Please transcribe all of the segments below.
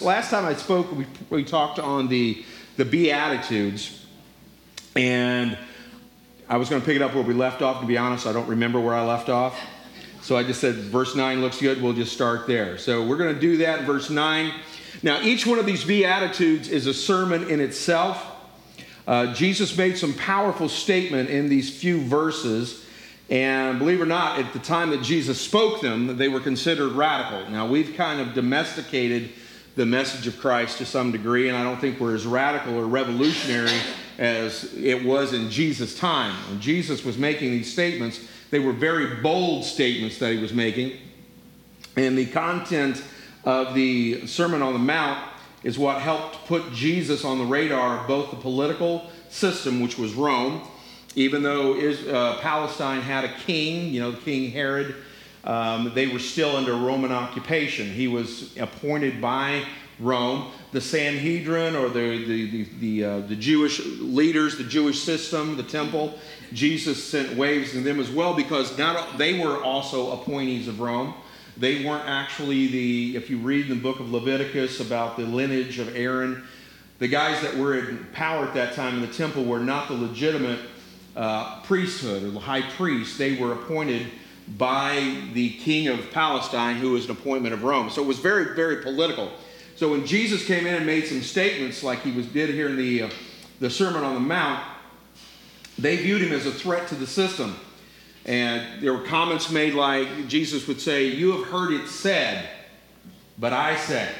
Last time I spoke, we, we talked on the, the Beatitudes, and I was going to pick it up where we left off. To be honest, I don't remember where I left off. So I just said, verse 9 looks good, we'll just start there. So we're going to do that in verse 9. Now, each one of these Beatitudes is a sermon in itself. Uh, Jesus made some powerful statement in these few verses. And believe it or not, at the time that Jesus spoke them, they were considered radical. Now, we've kind of domesticated the message of Christ to some degree, and I don't think we're as radical or revolutionary as it was in Jesus' time. When Jesus was making these statements, they were very bold statements that he was making. And the content of the Sermon on the Mount is what helped put Jesus on the radar of both the political system, which was Rome, even though uh, Palestine had a king, you know, King Herod um, they were still under Roman occupation. He was appointed by Rome. The Sanhedrin, or the, the, the, the, uh, the Jewish leaders, the Jewish system, the temple, Jesus sent waves to them as well because not, they were also appointees of Rome. They weren't actually the, if you read in the book of Leviticus about the lineage of Aaron, the guys that were in power at that time in the temple were not the legitimate uh, priesthood or the high priest. They were appointed by the king of Palestine, who was an appointment of Rome. So it was very, very political. So when Jesus came in and made some statements, like he was did here in the uh, the Sermon on the Mount, they viewed him as a threat to the system. And there were comments made like Jesus would say, "You have heard it said, but I say."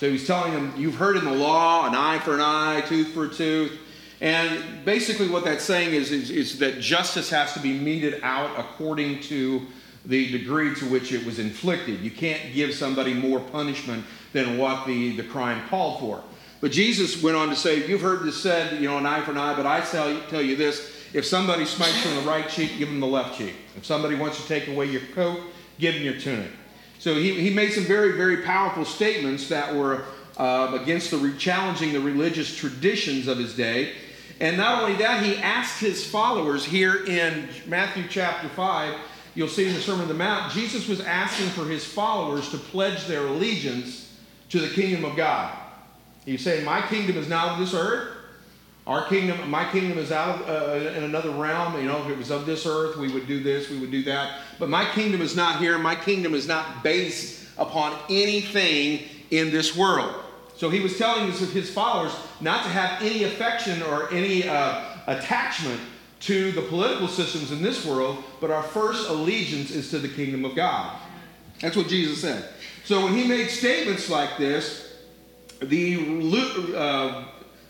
So he's telling them, "You've heard in the law, an eye for an eye, tooth for a tooth." And basically, what that's saying is, is, is, that justice has to be meted out according to the degree to which it was inflicted. You can't give somebody more punishment than what the, the crime called for. But Jesus went on to say, You've heard this said, you know, an eye for an eye, but I tell you, tell you this if somebody smites you on the right cheek, give them the left cheek. If somebody wants to take away your coat, give them your tunic. So he, he made some very, very powerful statements that were uh, against the challenging the religious traditions of his day and not only that, he asked his followers here in Matthew chapter 5, you'll see in the Sermon on the Mount, Jesus was asking for his followers to pledge their allegiance to the kingdom of God. He's saying, My kingdom is not of this earth. Our kingdom, my kingdom is out of, uh, in another realm. You know, if it was of this earth, we would do this, we would do that. But my kingdom is not here. My kingdom is not based upon anything in this world. So he was telling his followers not to have any affection or any uh, attachment to the political systems in this world, but our first allegiance is to the kingdom of God. That's what Jesus said. So when he made statements like this, the uh,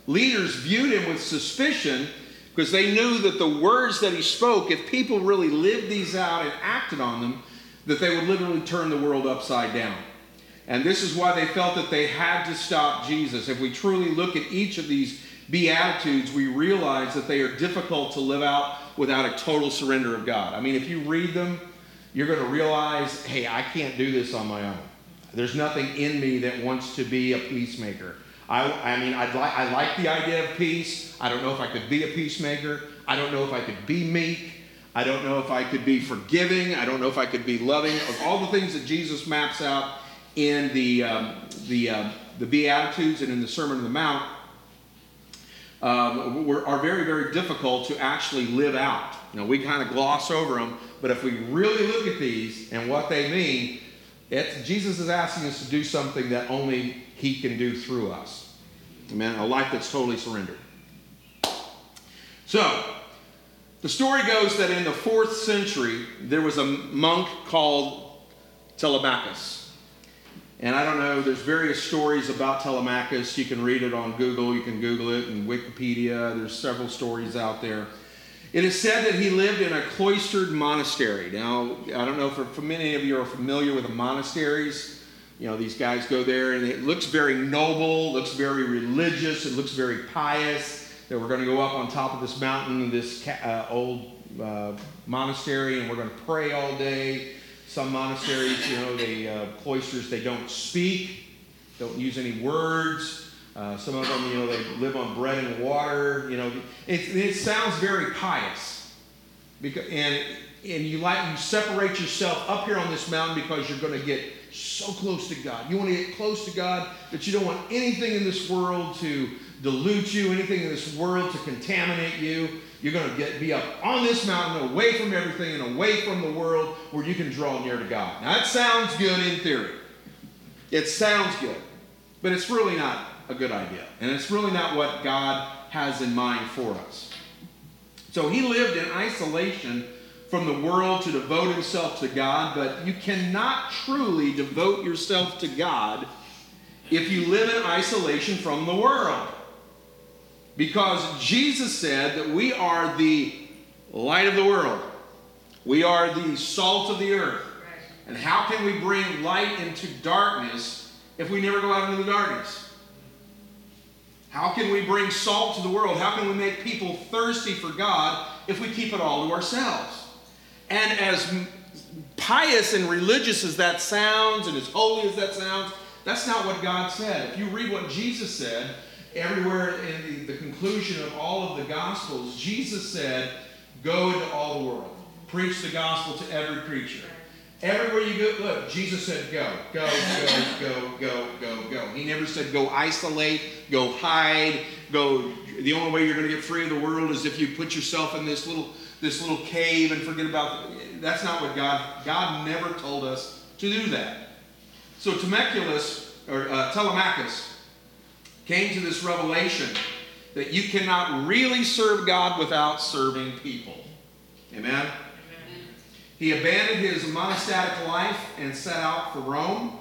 leaders viewed him with suspicion because they knew that the words that he spoke, if people really lived these out and acted on them, that they would literally turn the world upside down. And this is why they felt that they had to stop Jesus. If we truly look at each of these Beatitudes, we realize that they are difficult to live out without a total surrender of God. I mean, if you read them, you're going to realize, hey, I can't do this on my own. There's nothing in me that wants to be a peacemaker. I, I mean, I'd li- I like the idea of peace. I don't know if I could be a peacemaker. I don't know if I could be meek. I don't know if I could be forgiving. I don't know if I could be loving. Of all the things that Jesus maps out in the, um, the, uh, the Beatitudes and in the Sermon on the Mount um, were, are very, very difficult to actually live out. You know, we kind of gloss over them, but if we really look at these and what they mean, Jesus is asking us to do something that only He can do through us. Amen. A life that's totally surrendered. So, the story goes that in the fourth century, there was a monk called Telemachus. And I don't know, there's various stories about Telemachus. You can read it on Google, you can Google it in Wikipedia. There's several stories out there. It is said that he lived in a cloistered monastery. Now, I don't know if many of you are familiar with the monasteries. You know, these guys go there and it looks very noble, looks very religious, it looks very pious. That we're going to go up on top of this mountain, this uh, old uh, monastery, and we're going to pray all day some monasteries, you know, the uh, cloisters, they don't speak, don't use any words. Uh, some of them, you know, they live on bread and water. You know, it, it sounds very pious, because and and you like you separate yourself up here on this mountain because you're going to get so close to God. You want to get close to God that you don't want anything in this world to dilute you, anything in this world to contaminate you. You're going to get be up on this mountain, away from everything and away from the world, where you can draw near to God. Now that sounds good in theory. It sounds good, but it's really not a good idea, and it's really not what God has in mind for us. So he lived in isolation from the world to devote himself to God, but you cannot truly devote yourself to God if you live in isolation from the world. Because Jesus said that we are the light of the world, we are the salt of the earth. And how can we bring light into darkness if we never go out into the darkness? How can we bring salt to the world? How can we make people thirsty for God if we keep it all to ourselves? And as pious and religious as that sounds, and as holy as that sounds, that's not what God said. If you read what Jesus said, everywhere in the, the conclusion of all of the Gospels, Jesus said, Go into all the world, preach the gospel to every creature. Everywhere you go, look, Jesus said, go, go, go, go, go, go, go. He never said, go isolate, go hide, go. The only way you're going to get free of the world is if you put yourself in this little, this little cave and forget about. The, that's not what God. God never told us to do that. So Temeculus or uh, Telemachus came to this revelation that you cannot really serve God without serving people. Amen. He abandoned his monastic life and set out for Rome.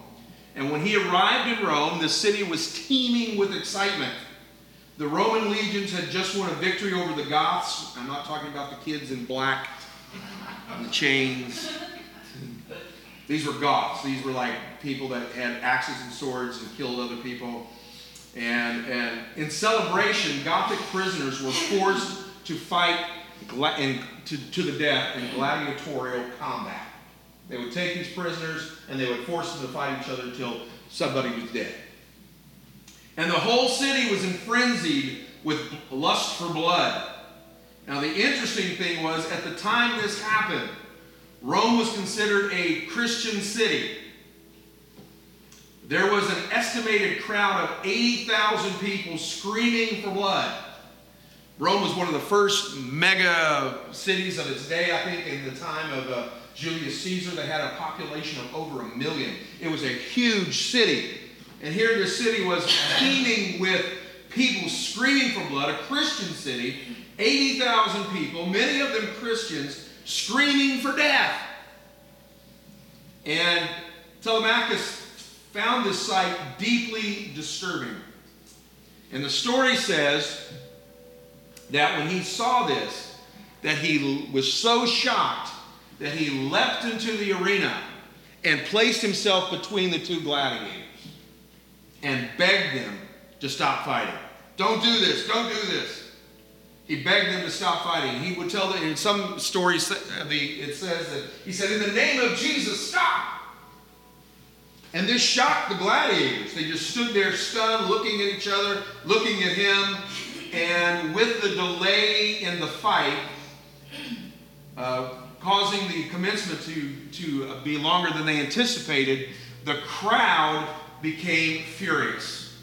And when he arrived in Rome, the city was teeming with excitement. The Roman legions had just won a victory over the Goths. I'm not talking about the kids in black and the chains. These were Goths. These were like people that had axes and swords and killed other people. And, and in celebration, Gothic prisoners were forced to fight in, to, to the death in gladiatorial combat. They would take these prisoners and they would force them to fight each other until somebody was dead. And the whole city was frenzied with lust for blood. Now, the interesting thing was, at the time this happened, Rome was considered a Christian city. There was an estimated crowd of 80,000 people screaming for blood. Rome was one of the first mega cities of its day, I think, in the time of uh, Julius Caesar. They had a population of over a million. It was a huge city. And here this city was teeming with people screaming for blood, a Christian city, 80,000 people, many of them Christians, screaming for death. And Telemachus found this sight deeply disturbing. And the story says that when he saw this, that he was so shocked that he leapt into the arena and placed himself between the two gladiators and begged them to stop fighting. Don't do this, don't do this. He begged them to stop fighting. He would tell them, in some stories, uh, it says that he said, In the name of Jesus, stop. And this shocked the gladiators. They just stood there stunned, looking at each other, looking at him. And with the delay in the fight, uh, causing the commencement to, to be longer than they anticipated, the crowd became furious.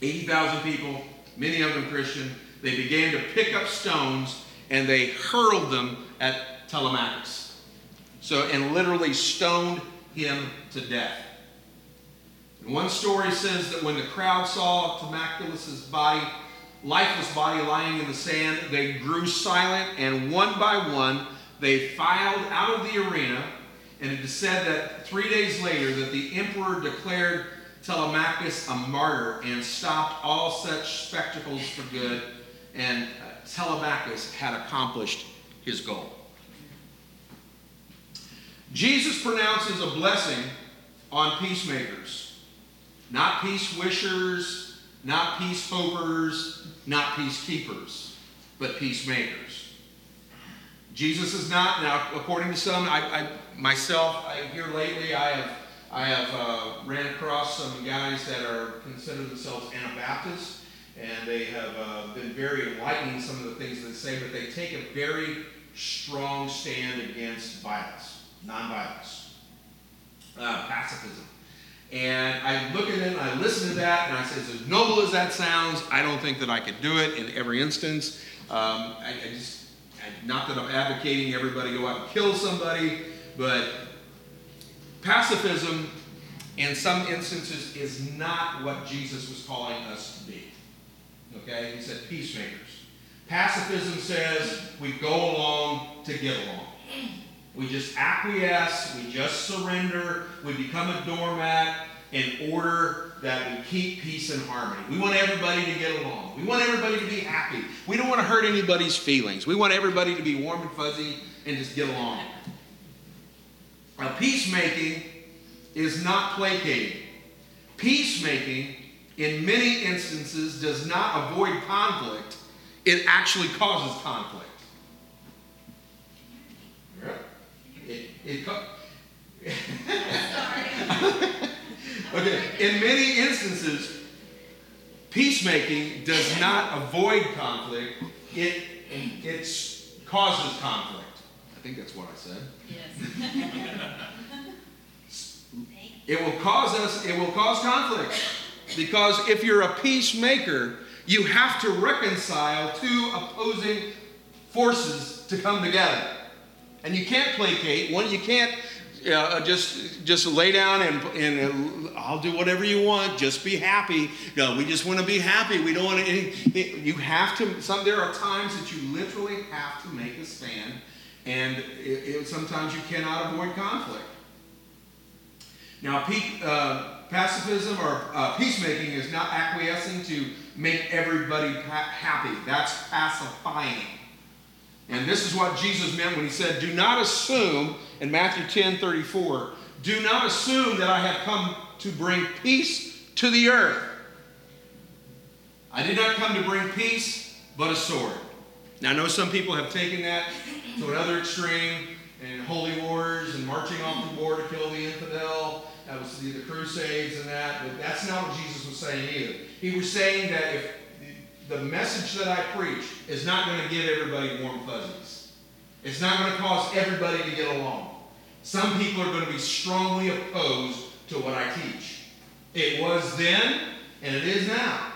80,000 people, many of them Christian, they began to pick up stones and they hurled them at Telemachus. So, and literally stoned him to death. And one story says that when the crowd saw Telemachus' body, lifeless body lying in the sand, they grew silent, and one by one they filed out of the arena. And it is said that three days later that the emperor declared Telemachus a martyr and stopped all such spectacles for good. And uh, Telemachus had accomplished his goal. Jesus pronounces a blessing on peacemakers, not peace wishers, not peace hopers, not peacekeepers, but peacemakers. Jesus is not now, according to some. I, I myself, I here lately, I have I have uh, ran across some guys that are consider themselves Anabaptists, and they have uh, been very enlightening some of the things they say, but they take a very strong stand against violence nonviolence. uh, pacifism. And I look at it and I listen to that and I say, as noble as that sounds, I don't think that I could do it in every instance. Um, I, I just, I, not that I'm advocating everybody go out and kill somebody, but pacifism in some instances is not what Jesus was calling us to be. Okay? He said peacemakers. Pacifism says we go along to get along. We just acquiesce, we just surrender, we become a doormat in order that we keep peace and harmony. We want everybody to get along. We want everybody to be happy. We don't want to hurt anybody's feelings. We want everybody to be warm and fuzzy and just get along. Now, peacemaking is not placating. Peacemaking, in many instances, does not avoid conflict, it actually causes conflict. It, it co- okay, in many instances, peacemaking does not avoid conflict, it, it causes conflict. I think that's what I said. Yes. it will cause us, it will cause conflict. Because if you're a peacemaker, you have to reconcile two opposing forces to come together. And you can't placate. One, you can't uh, just just lay down and, and uh, I'll do whatever you want. Just be happy. We just want to be happy. We don't want to. You have to. Some there are times that you literally have to make a stand, and it, it, sometimes you cannot avoid conflict. Now, uh, pacifism or uh, peacemaking is not acquiescing to make everybody happy. That's pacifying. And this is what Jesus meant when he said, Do not assume, in Matthew 10 34, do not assume that I have come to bring peace to the earth. I did not come to bring peace, but a sword. Now, I know some people have taken that to another extreme, and holy wars and marching off the war to kill the infidel. That was the, the Crusades and that, but that's not what Jesus was saying either. He was saying that if the message that I preach is not going to give everybody warm fuzzies. It's not going to cause everybody to get along. Some people are going to be strongly opposed to what I teach. It was then, and it is now.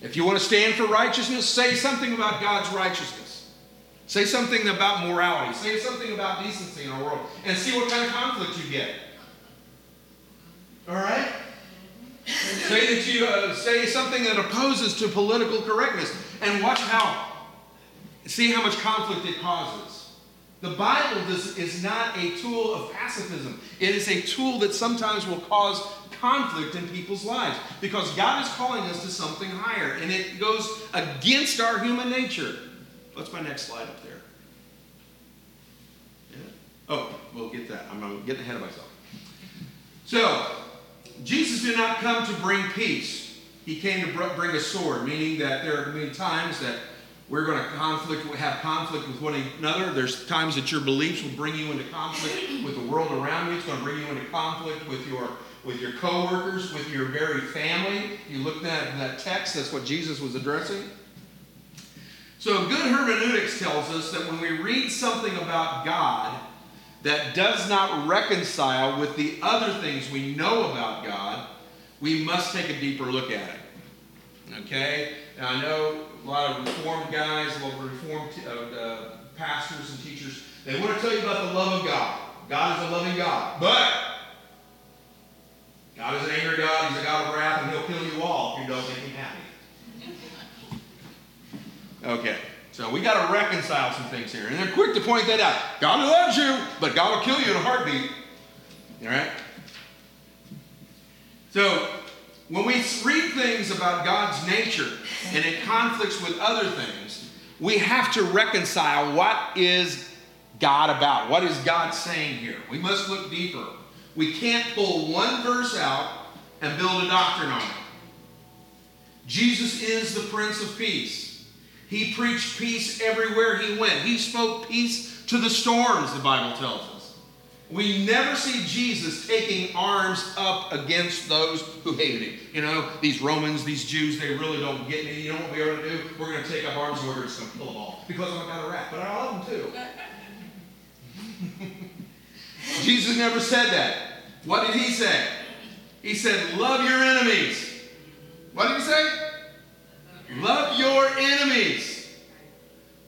If you want to stand for righteousness, say something about God's righteousness. Say something about morality. Say something about decency in our world. And see what kind of conflict you get. All right? Say that you uh, say something that opposes to political correctness, and watch how, see how much conflict it causes. The Bible does, is not a tool of pacifism. It is a tool that sometimes will cause conflict in people's lives because God is calling us to something higher, and it goes against our human nature. What's my next slide up there? Yeah? Oh, we'll get that. I'm, I'm getting ahead of myself. So, Jesus did not come to bring peace. He came to bring a sword, meaning that there are be times that we're going to conflict, have conflict with one another. There's times that your beliefs will bring you into conflict with the world around you. It's going to bring you into conflict with your with your coworkers, with your very family. You look at that text, that's what Jesus was addressing. So good hermeneutics tells us that when we read something about God, that does not reconcile with the other things we know about God, we must take a deeper look at it. Okay? Now, I know a lot of Reformed guys, a lot of Reformed uh, uh, pastors and teachers, they want to tell you about the love of God. God is a loving God. But God is an angry God. He's a God of wrath, and He'll kill you all if you don't make Him happy. Okay. So we got to reconcile some things here. And they're quick to point that out. God loves you, but God will kill you in a heartbeat. All right? So when we read things about God's nature and it conflicts with other things, we have to reconcile what is God about? What is God saying here? We must look deeper. We can't pull one verse out and build a doctrine on it. Jesus is the Prince of Peace. He preached peace everywhere he went. He spoke peace to the storms, the Bible tells us. We never see Jesus taking arms up against those who hated him. You know, these Romans, these Jews, they really don't get me. You know what we're going to do? We're going to take up arms and we're just going to kill them all because I'm a God of wrath. But I love them too. Jesus never said that. What did he say? He said, Love your enemies. What did he say? Love your enemies.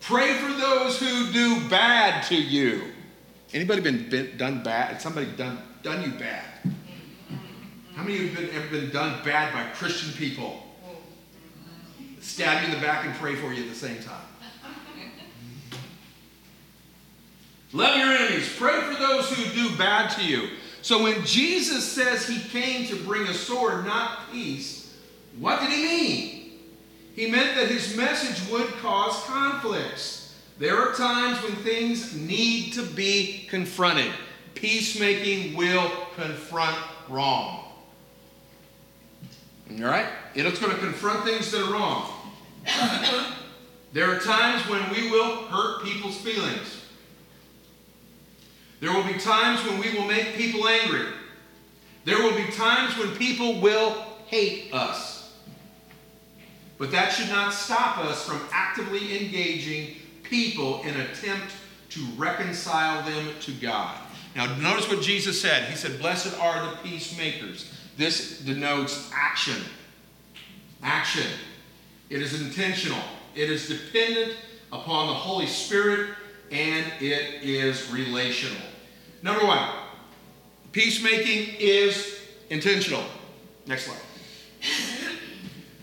Pray for those who do bad to you. Anybody been, been done bad? Somebody done done you bad? How many of you have been, ever been done bad by Christian people? Stab you in the back and pray for you at the same time. Love your enemies. Pray for those who do bad to you. So when Jesus says he came to bring a sword, not peace, what did he mean? He meant that his message would cause conflicts. There are times when things need to be confronted. Peacemaking will confront wrong. All right? It's going to confront things that are wrong. there are times when we will hurt people's feelings. There will be times when we will make people angry. There will be times when people will hate us. But that should not stop us from actively engaging people in attempt to reconcile them to God. Now, notice what Jesus said. He said, Blessed are the peacemakers. This denotes action. Action. It is intentional, it is dependent upon the Holy Spirit, and it is relational. Number one, peacemaking is intentional. Next slide.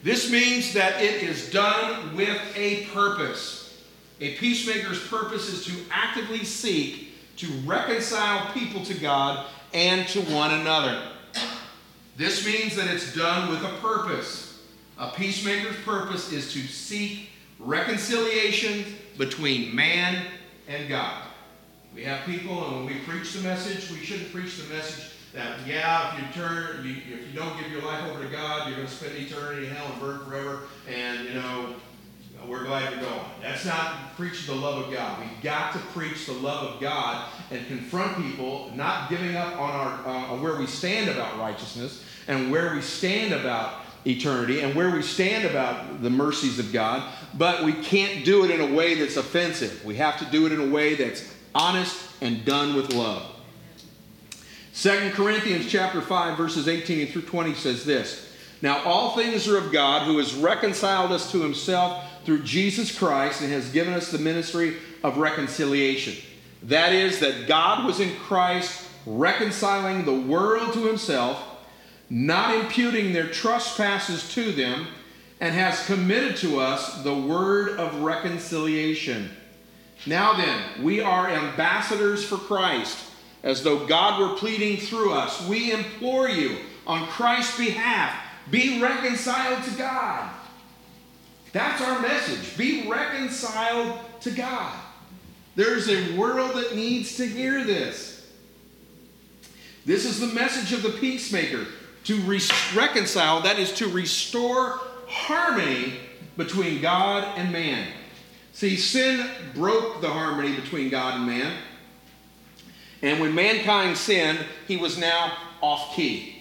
This means that it is done with a purpose. A peacemaker's purpose is to actively seek to reconcile people to God and to one another. This means that it's done with a purpose. A peacemaker's purpose is to seek reconciliation between man and God. We have people, and when we preach the message, we shouldn't preach the message that, yeah, if you turn, you, if you don't give your life over to God, you're going to spend eternity in hell and burn forever, and, you know, we're glad you're going. That's not preaching the love of God. We've got to preach the love of God and confront people, not giving up on our uh, on where we stand about righteousness and where we stand about eternity and where we stand about the mercies of God, but we can't do it in a way that's offensive. We have to do it in a way that's honest and done with love. 2 Corinthians chapter 5 verses 18 through 20 says this. Now all things are of God who has reconciled us to himself through Jesus Christ and has given us the ministry of reconciliation. That is that God was in Christ reconciling the world to himself, not imputing their trespasses to them, and has committed to us the word of reconciliation. Now then, we are ambassadors for Christ, as though God were pleading through us. We implore you, on Christ's behalf, be reconciled to God. That's our message. Be reconciled to God. There's a world that needs to hear this. This is the message of the peacemaker to re- reconcile, that is, to restore harmony between God and man. See, sin broke the harmony between God and man. And when mankind sinned, he was now off key.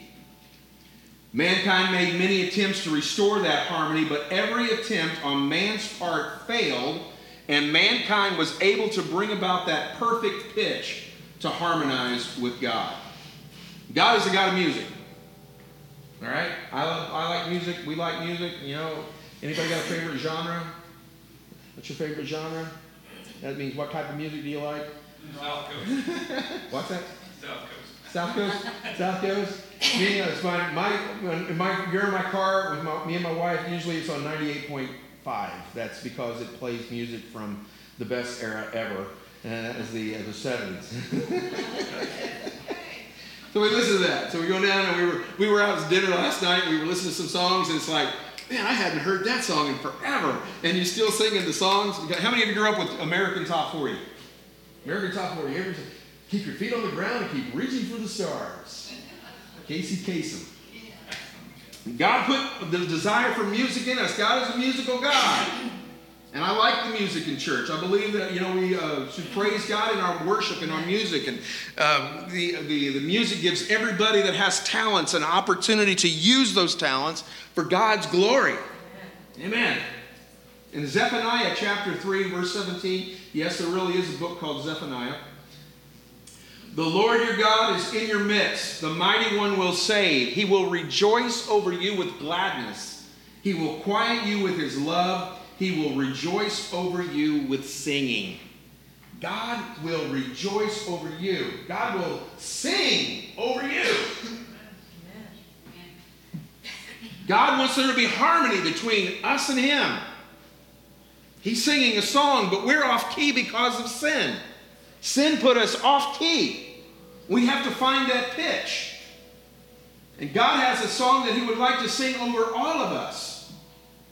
Mankind made many attempts to restore that harmony, but every attempt on man's part failed, and mankind was able to bring about that perfect pitch to harmonize with God. God is the God of music. All right? I, love, I like music. We like music. You know, anybody got a favorite genre? What's your favorite genre? That means what type of music do you like? South Coast. What's that? South Coast. South Coast? South Coast? Me, uh, it's my, my, when my, you're in my car with my, me and my wife, usually it's on 98.5. That's because it plays music from the best era ever, and that is the, uh, the 70s. so we listen to that. So we go down and we were, we were out to dinner last night, we were listening to some songs, and it's like, man, I hadn't heard that song in forever. And you're still singing the songs. How many of you grew up with American Top 40? American Top 40. Every, keep your feet on the ground and keep reaching for the stars. Casey Kasem. God put the desire for music in us. God is a musical God. And I like the music in church. I believe that you know we uh, should praise God in our worship and our music, and um, the, the the music gives everybody that has talents an opportunity to use those talents for God's glory. Amen. In Zephaniah chapter three, verse seventeen, yes, there really is a book called Zephaniah. The Lord your God is in your midst. The mighty one will save. He will rejoice over you with gladness. He will quiet you with his love. He will rejoice over you with singing. God will rejoice over you. God will sing over you. God wants there to be harmony between us and Him. He's singing a song, but we're off key because of sin. Sin put us off key. We have to find that pitch. And God has a song that He would like to sing over all of us.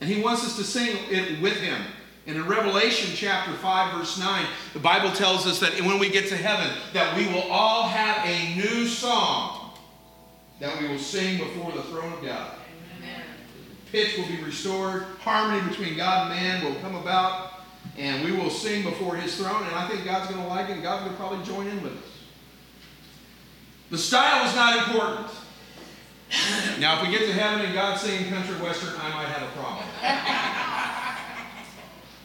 And He wants us to sing it with Him. And in Revelation chapter 5, verse 9, the Bible tells us that when we get to heaven, that we will all have a new song that we will sing before the throne of God pitch will be restored, harmony between God and man will come about, and we will sing before his throne, and I think God's going to like it, and God's going to probably join in with us. The style is not important. Now, if we get to heaven and God's singing country western, I might have a problem.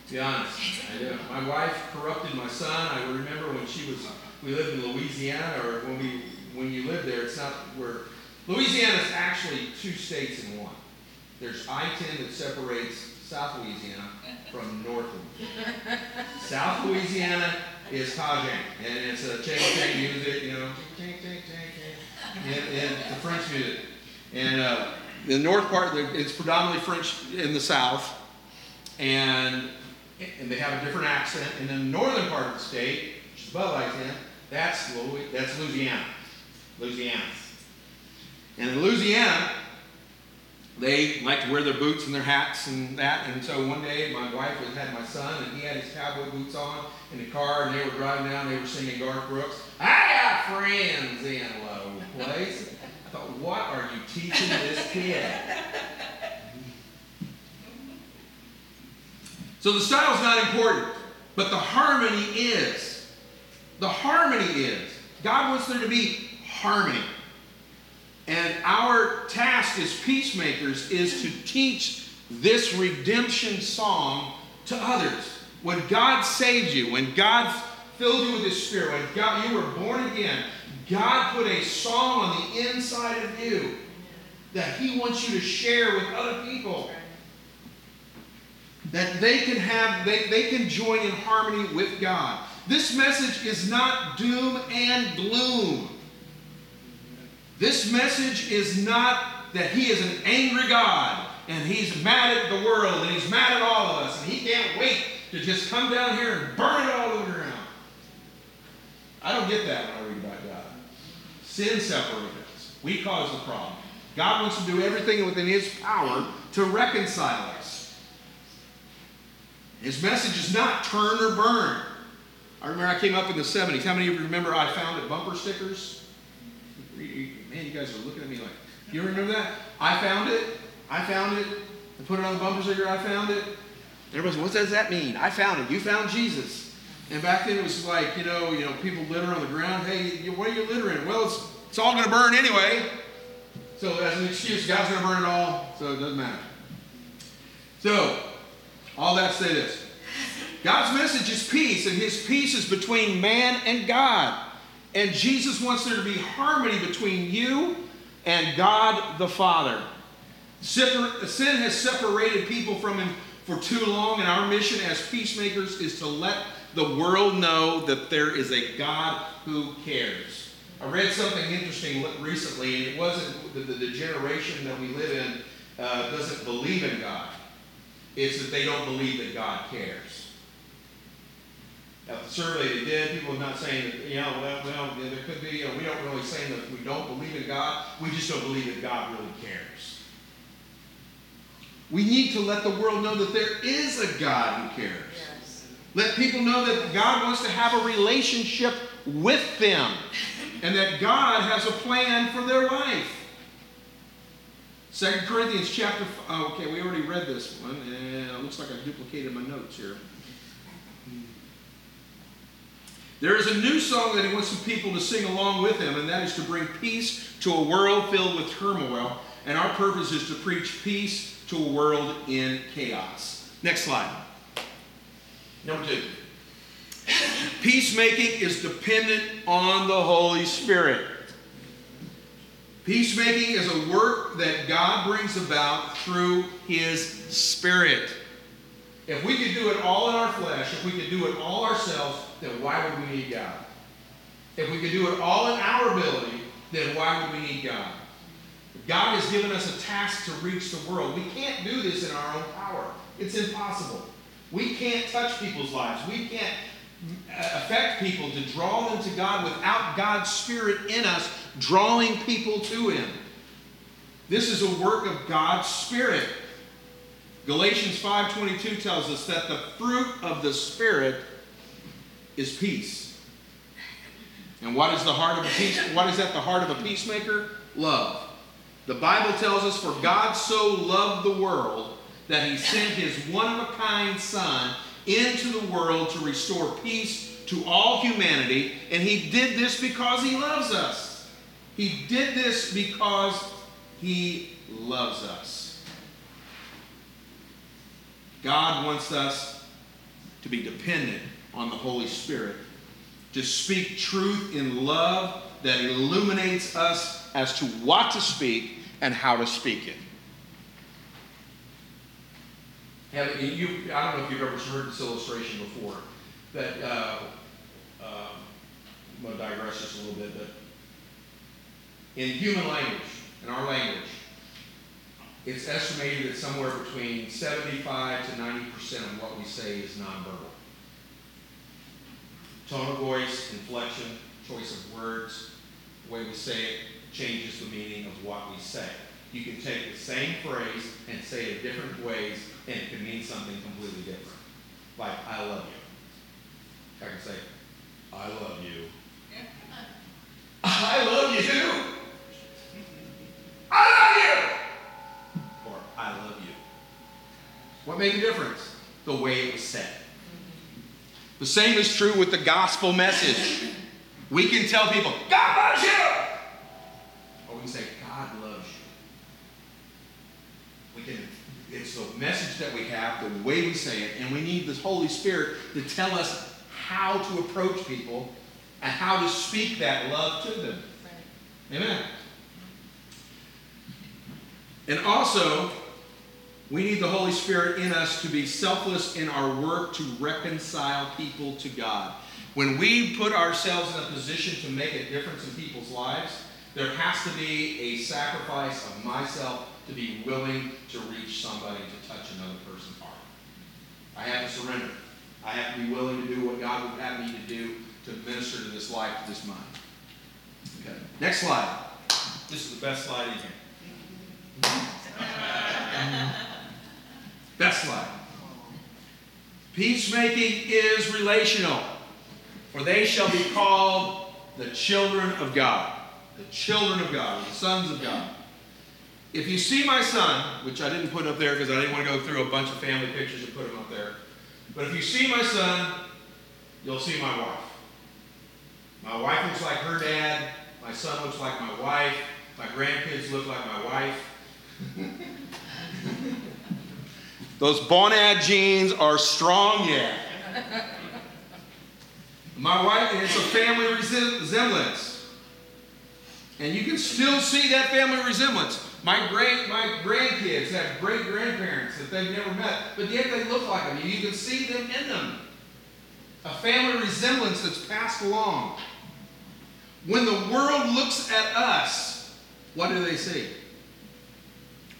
to be honest, I do. My wife corrupted my son. I remember when she was, we lived in Louisiana, or when we, when you live there, it's not where, Louisiana is actually two states in one. There's I-10 that separates South Louisiana from North Louisiana. South Louisiana is Cajun, and it's a ching ching music, you know, ching ching ching ching, and, the French music. And uh, the north part, it's predominantly French in the south, and and they have a different accent. And then the northern part of the state, which is above I-10, that's Louis, that's Louisiana, Louisiana. And in Louisiana, they like to wear their boots and their hats and that. And so one day, my wife had my son, and he had his cowboy boots on in the car, and they were driving down. They were singing Garth Brooks. I got friends in low place. I thought, what are you teaching this kid? So the style's not important, but the harmony is. The harmony is. God wants there to be harmony. And our task as peacemakers is to teach this redemption song to others. When God saved you, when God filled you with His Spirit, when God, you were born again, God put a song on the inside of you that He wants you to share with other people. That they can have, they, they can join in harmony with God. This message is not doom and gloom. This message is not that He is an angry God and He's mad at the world and He's mad at all of us and He can't wait to just come down here and burn it all to the ground. I don't get that when I read about God. Sin separates us. We cause the problem. God wants to do everything within His power to reconcile us. His message is not turn or burn. I remember I came up in the 70s. How many of you remember I found it bumper stickers? Man, you guys are looking at me like, you remember that? I found it. I found it. I put it on the bumper sticker. I found it. Everybody's, what does that mean? I found it. You found Jesus. And back then it was like, you know, you know, people litter on the ground. Hey, what are you littering? Well, it's, it's all going to burn anyway. So as an excuse, God's going to burn it all, so it doesn't matter. So, all that say this. God's message is peace, and his peace is between man and God. And Jesus wants there to be harmony between you and God the Father. Sin has separated people from Him for too long, and our mission as peacemakers is to let the world know that there is a God who cares. I read something interesting recently, and it wasn't the, the, the generation that we live in uh, doesn't believe in God. It's that they don't believe that God cares. Now, the survey they did, people are not saying that, you know, well, well there could be, you know, we don't really say that we don't believe in God. We just don't believe that God really cares. We need to let the world know that there is a God who cares. Yes. Let people know that God wants to have a relationship with them and that God has a plan for their life. Second Corinthians chapter, oh, okay, we already read this one, and it looks like I duplicated my notes here. There is a new song that he wants the people to sing along with him, and that is to bring peace to a world filled with turmoil. And our purpose is to preach peace to a world in chaos. Next slide. Number two. Peacemaking is dependent on the Holy Spirit. Peacemaking is a work that God brings about through His Spirit. If we could do it all in our flesh, if we could do it all ourselves, then why would we need God? If we could do it all in our ability, then why would we need God? God has given us a task to reach the world. We can't do this in our own power. It's impossible. We can't touch people's lives. We can't uh, affect people to draw them to God without God's Spirit in us, drawing people to Him. This is a work of God's Spirit. Galatians 5:22 tells us that the fruit of the Spirit is peace. And what is the heart of a peace? What is at the heart of a peacemaker? Love. The Bible tells us, For God so loved the world that he sent his one of a kind Son into the world to restore peace to all humanity. And he did this because he loves us. He did this because he loves us. God wants us to be dependent on the Holy Spirit, to speak truth in love that illuminates us as to what to speak and how to speak it. You, I don't know if you've ever heard this illustration before, that, uh, uh, I'm going to digress just a little bit, but in human language, in our language, it's estimated that somewhere between 75 to 90% of what we say is nonverbal. Tone of voice, inflection, choice of words, the way we say it changes the meaning of what we say. You can take the same phrase and say it different ways, and it can mean something completely different. Like, I love you. I can say, I love you. I love you. The way it was said. The same is true with the gospel message. We can tell people, God loves you. Or we can say, God loves you. We can, it's the message that we have, the way we say it, and we need the Holy Spirit to tell us how to approach people and how to speak that love to them. Amen. And also, we need the Holy Spirit in us to be selfless in our work to reconcile people to God. When we put ourselves in a position to make a difference in people's lives, there has to be a sacrifice of myself to be willing to reach somebody to touch another person's heart. I have to surrender. I have to be willing to do what God would have me to do to minister to this life, to this mind. Okay. Next slide. This is the best slide in here. Slide. Peacemaking is relational, for they shall be called the children of God. The children of God, the sons of God. If you see my son, which I didn't put up there because I didn't want to go through a bunch of family pictures and put them up there, but if you see my son, you'll see my wife. My wife looks like her dad. My son looks like my wife. My grandkids look like my wife. Those Bonad genes are strong yet. My wife, it's a family resemblance. And you can still see that family resemblance. My great my grandkids have great grandparents that they've never met, but yet they look like them. You can see them in them. A family resemblance that's passed along. When the world looks at us, what do they see?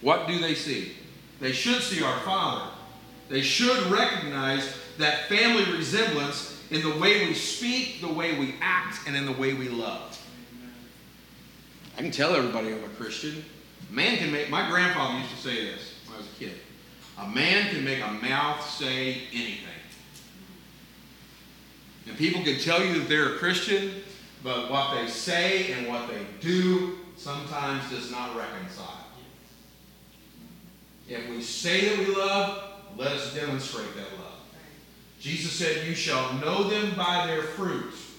What do they see? They should see our Father. They should recognize that family resemblance in the way we speak, the way we act, and in the way we love. I can tell everybody I'm a Christian. Man can make, my grandfather used to say this when I was a kid. A man can make a mouth say anything. And people can tell you that they're a Christian, but what they say and what they do sometimes does not reconcile. If we say that we love, let us demonstrate that love. Jesus said, You shall know them by their fruits.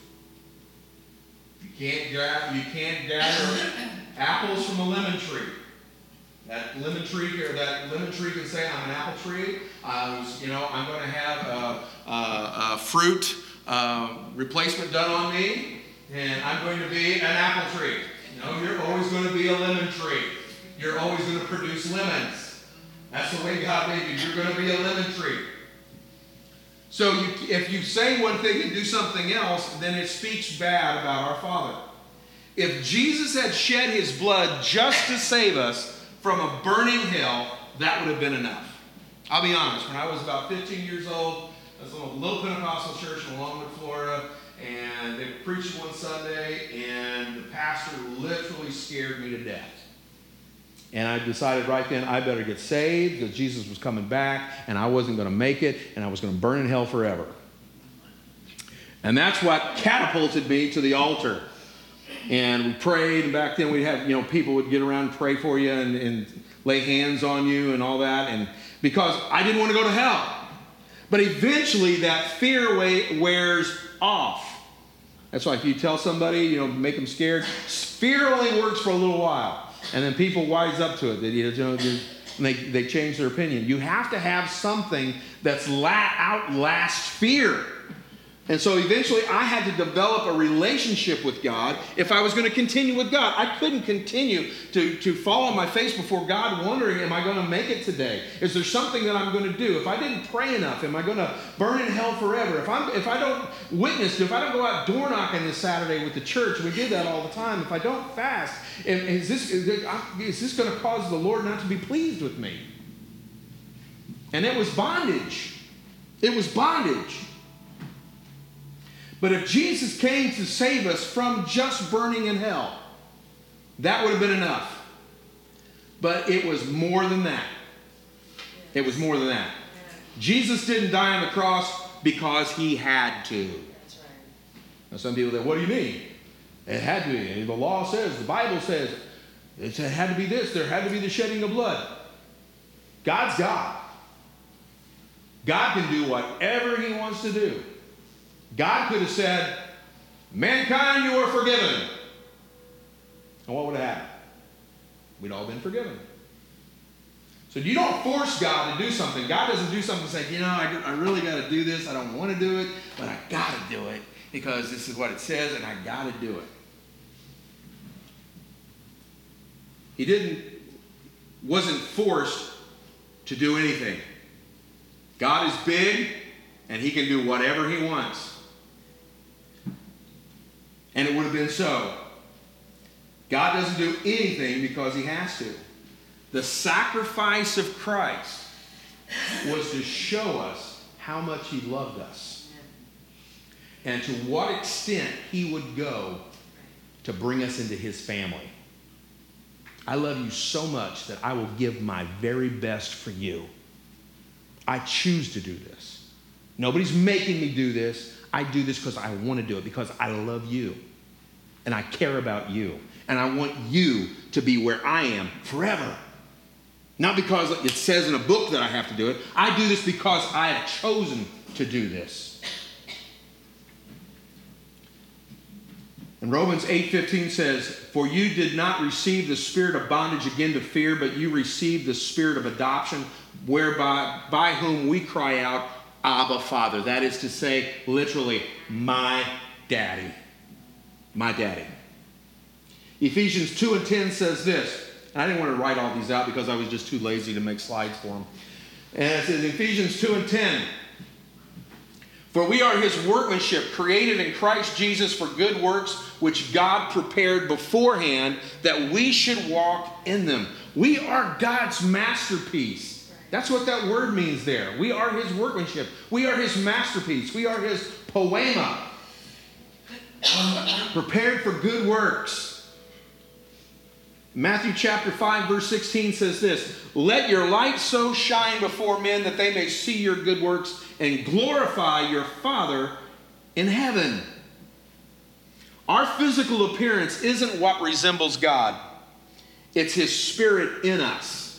You can't gather, you can't gather apples from a lemon tree. That lemon tree or that lemon tree can say, I'm an apple tree. I was, you know, I'm going to have a, a, a fruit uh, replacement done on me, and I'm going to be an apple tree. No, you're always going to be a lemon tree. You're always going to produce lemons. That's the way God made you. You're going to be a lemon tree. So you, if you say one thing and do something else, then it speaks bad about our Father. If Jesus had shed his blood just to save us from a burning hell, that would have been enough. I'll be honest, when I was about 15 years old, I was in a little Pentecostal church in Longwood, Florida, and they preached one Sunday, and the pastor literally scared me to death. And I decided right then I better get saved because Jesus was coming back and I wasn't going to make it and I was going to burn in hell forever. And that's what catapulted me to the altar. And we prayed, and back then we'd have, you know, people would get around and pray for you and, and lay hands on you and all that. And because I didn't want to go to hell. But eventually that fear wears off. That's why if you tell somebody, you know, make them scared, fear only works for a little while and then people wise up to it. They, you know, they, they change their opinion. You have to have something that's la- outlast fear. And so eventually I had to develop a relationship with God if I was going to continue with God. I couldn't continue to, to fall on my face before God wondering, am I going to make it today? Is there something that I'm going to do? If I didn't pray enough, am I going to burn in hell forever? If, I'm, if I don't witness, if I don't go out door knocking this Saturday with the church, we did that all the time, if I don't fast, is this, is this going to cause the Lord not to be pleased with me? And it was bondage. It was bondage. But if Jesus came to save us from just burning in hell, that would have been enough. But it was more than that. It was more than that. Jesus didn't die on the cross because he had to. Now, some people say, What do you mean? It had to be. The law says, the Bible says, it had to be this. There had to be the shedding of blood. God's God. God can do whatever he wants to do. God could have said, Mankind, you are forgiven. And what would have happened? We'd all been forgiven. So you don't force God to do something. God doesn't do something say, you know, I, I really got to do this. I don't want to do it, but I got to do it because this is what it says and I got to do it. He didn't, wasn't forced to do anything. God is big and he can do whatever he wants. And it would have been so. God doesn't do anything because he has to. The sacrifice of Christ was to show us how much he loved us and to what extent he would go to bring us into his family. I love you so much that I will give my very best for you. I choose to do this. Nobody's making me do this. I do this because I want to do it, because I love you and I care about you. And I want you to be where I am forever. Not because it says in a book that I have to do it. I do this because I have chosen to do this. And Romans 8:15 says, "For you did not receive the spirit of bondage again to fear, but you received the spirit of adoption, whereby by whom we cry out, Abba, Father. That is to say, literally, my daddy. My daddy. Ephesians 2 and 10 says this. I didn't want to write all these out because I was just too lazy to make slides for them. And it says Ephesians 2 and 10. For we are his workmanship, created in Christ Jesus for good works, which God prepared beforehand that we should walk in them. We are God's masterpiece. That's what that word means there. We are his workmanship. We are his masterpiece. We are his poema. Prepared for good works. Matthew chapter 5, verse 16 says this Let your light so shine before men that they may see your good works and glorify your Father in heaven. Our physical appearance isn't what resembles God, it's His Spirit in us.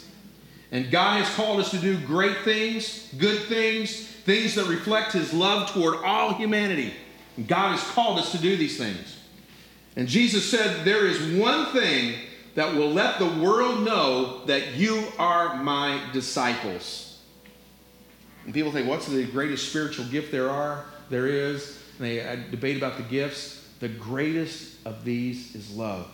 And God has called us to do great things, good things, things that reflect His love toward all humanity. And God has called us to do these things. And Jesus said, There is one thing that will let the world know that you are my disciples. And people think, What's the greatest spiritual gift there are? There is? and they uh, debate about the gifts. The greatest of these is love.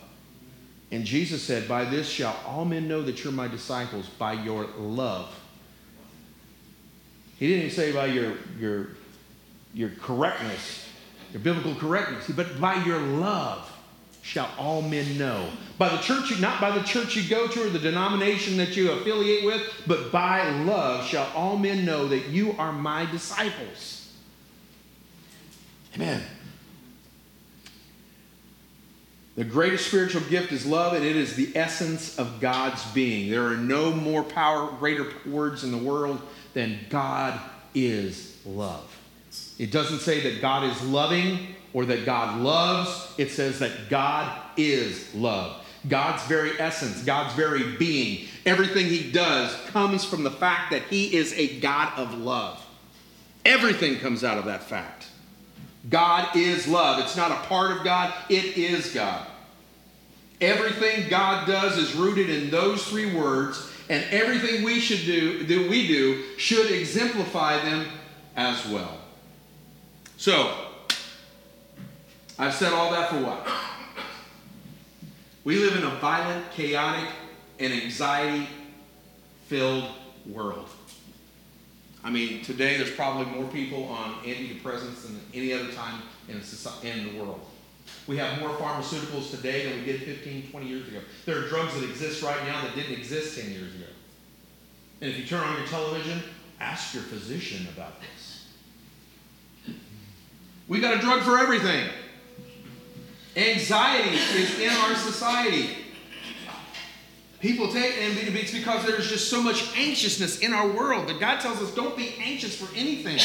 And Jesus said, By this shall all men know that you're my disciples, by your love. He didn't say by your, your, your correctness, your biblical correctness, but by your love shall all men know. By the church, not by the church you go to or the denomination that you affiliate with, but by love shall all men know that you are my disciples. Amen. The greatest spiritual gift is love, and it is the essence of God's being. There are no more power, greater words in the world than God is love. It doesn't say that God is loving or that God loves, it says that God is love. God's very essence, God's very being, everything He does comes from the fact that He is a God of love. Everything comes out of that fact. God is love. It's not a part of God, it is God. Everything God does is rooted in those three words, and everything we should do that we do should exemplify them as well. So, I've said all that for what? We live in a violent, chaotic, and anxiety filled world. I mean, today there's probably more people on antidepressants than any other time in, society, in the world. We have more pharmaceuticals today than we did 15, 20 years ago. There are drugs that exist right now that didn't exist 10 years ago. And if you turn on your television, ask your physician about this. We got a drug for everything. Anxiety is in our society. People take, and it's because there's just so much anxiousness in our world that God tells us don't be anxious for anything.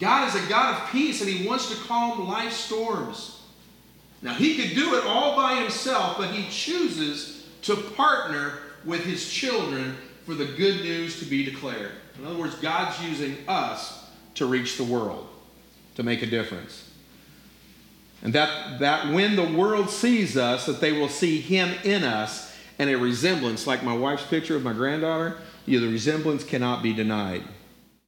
God is a God of peace and He wants to calm life's storms. Now, He could do it all by Himself, but He chooses to partner with His children for the good news to be declared. In other words, God's using us to reach the world, to make a difference. And that, that when the world sees us, that they will see Him in us and a resemblance, like my wife's picture of my granddaughter, the resemblance cannot be denied.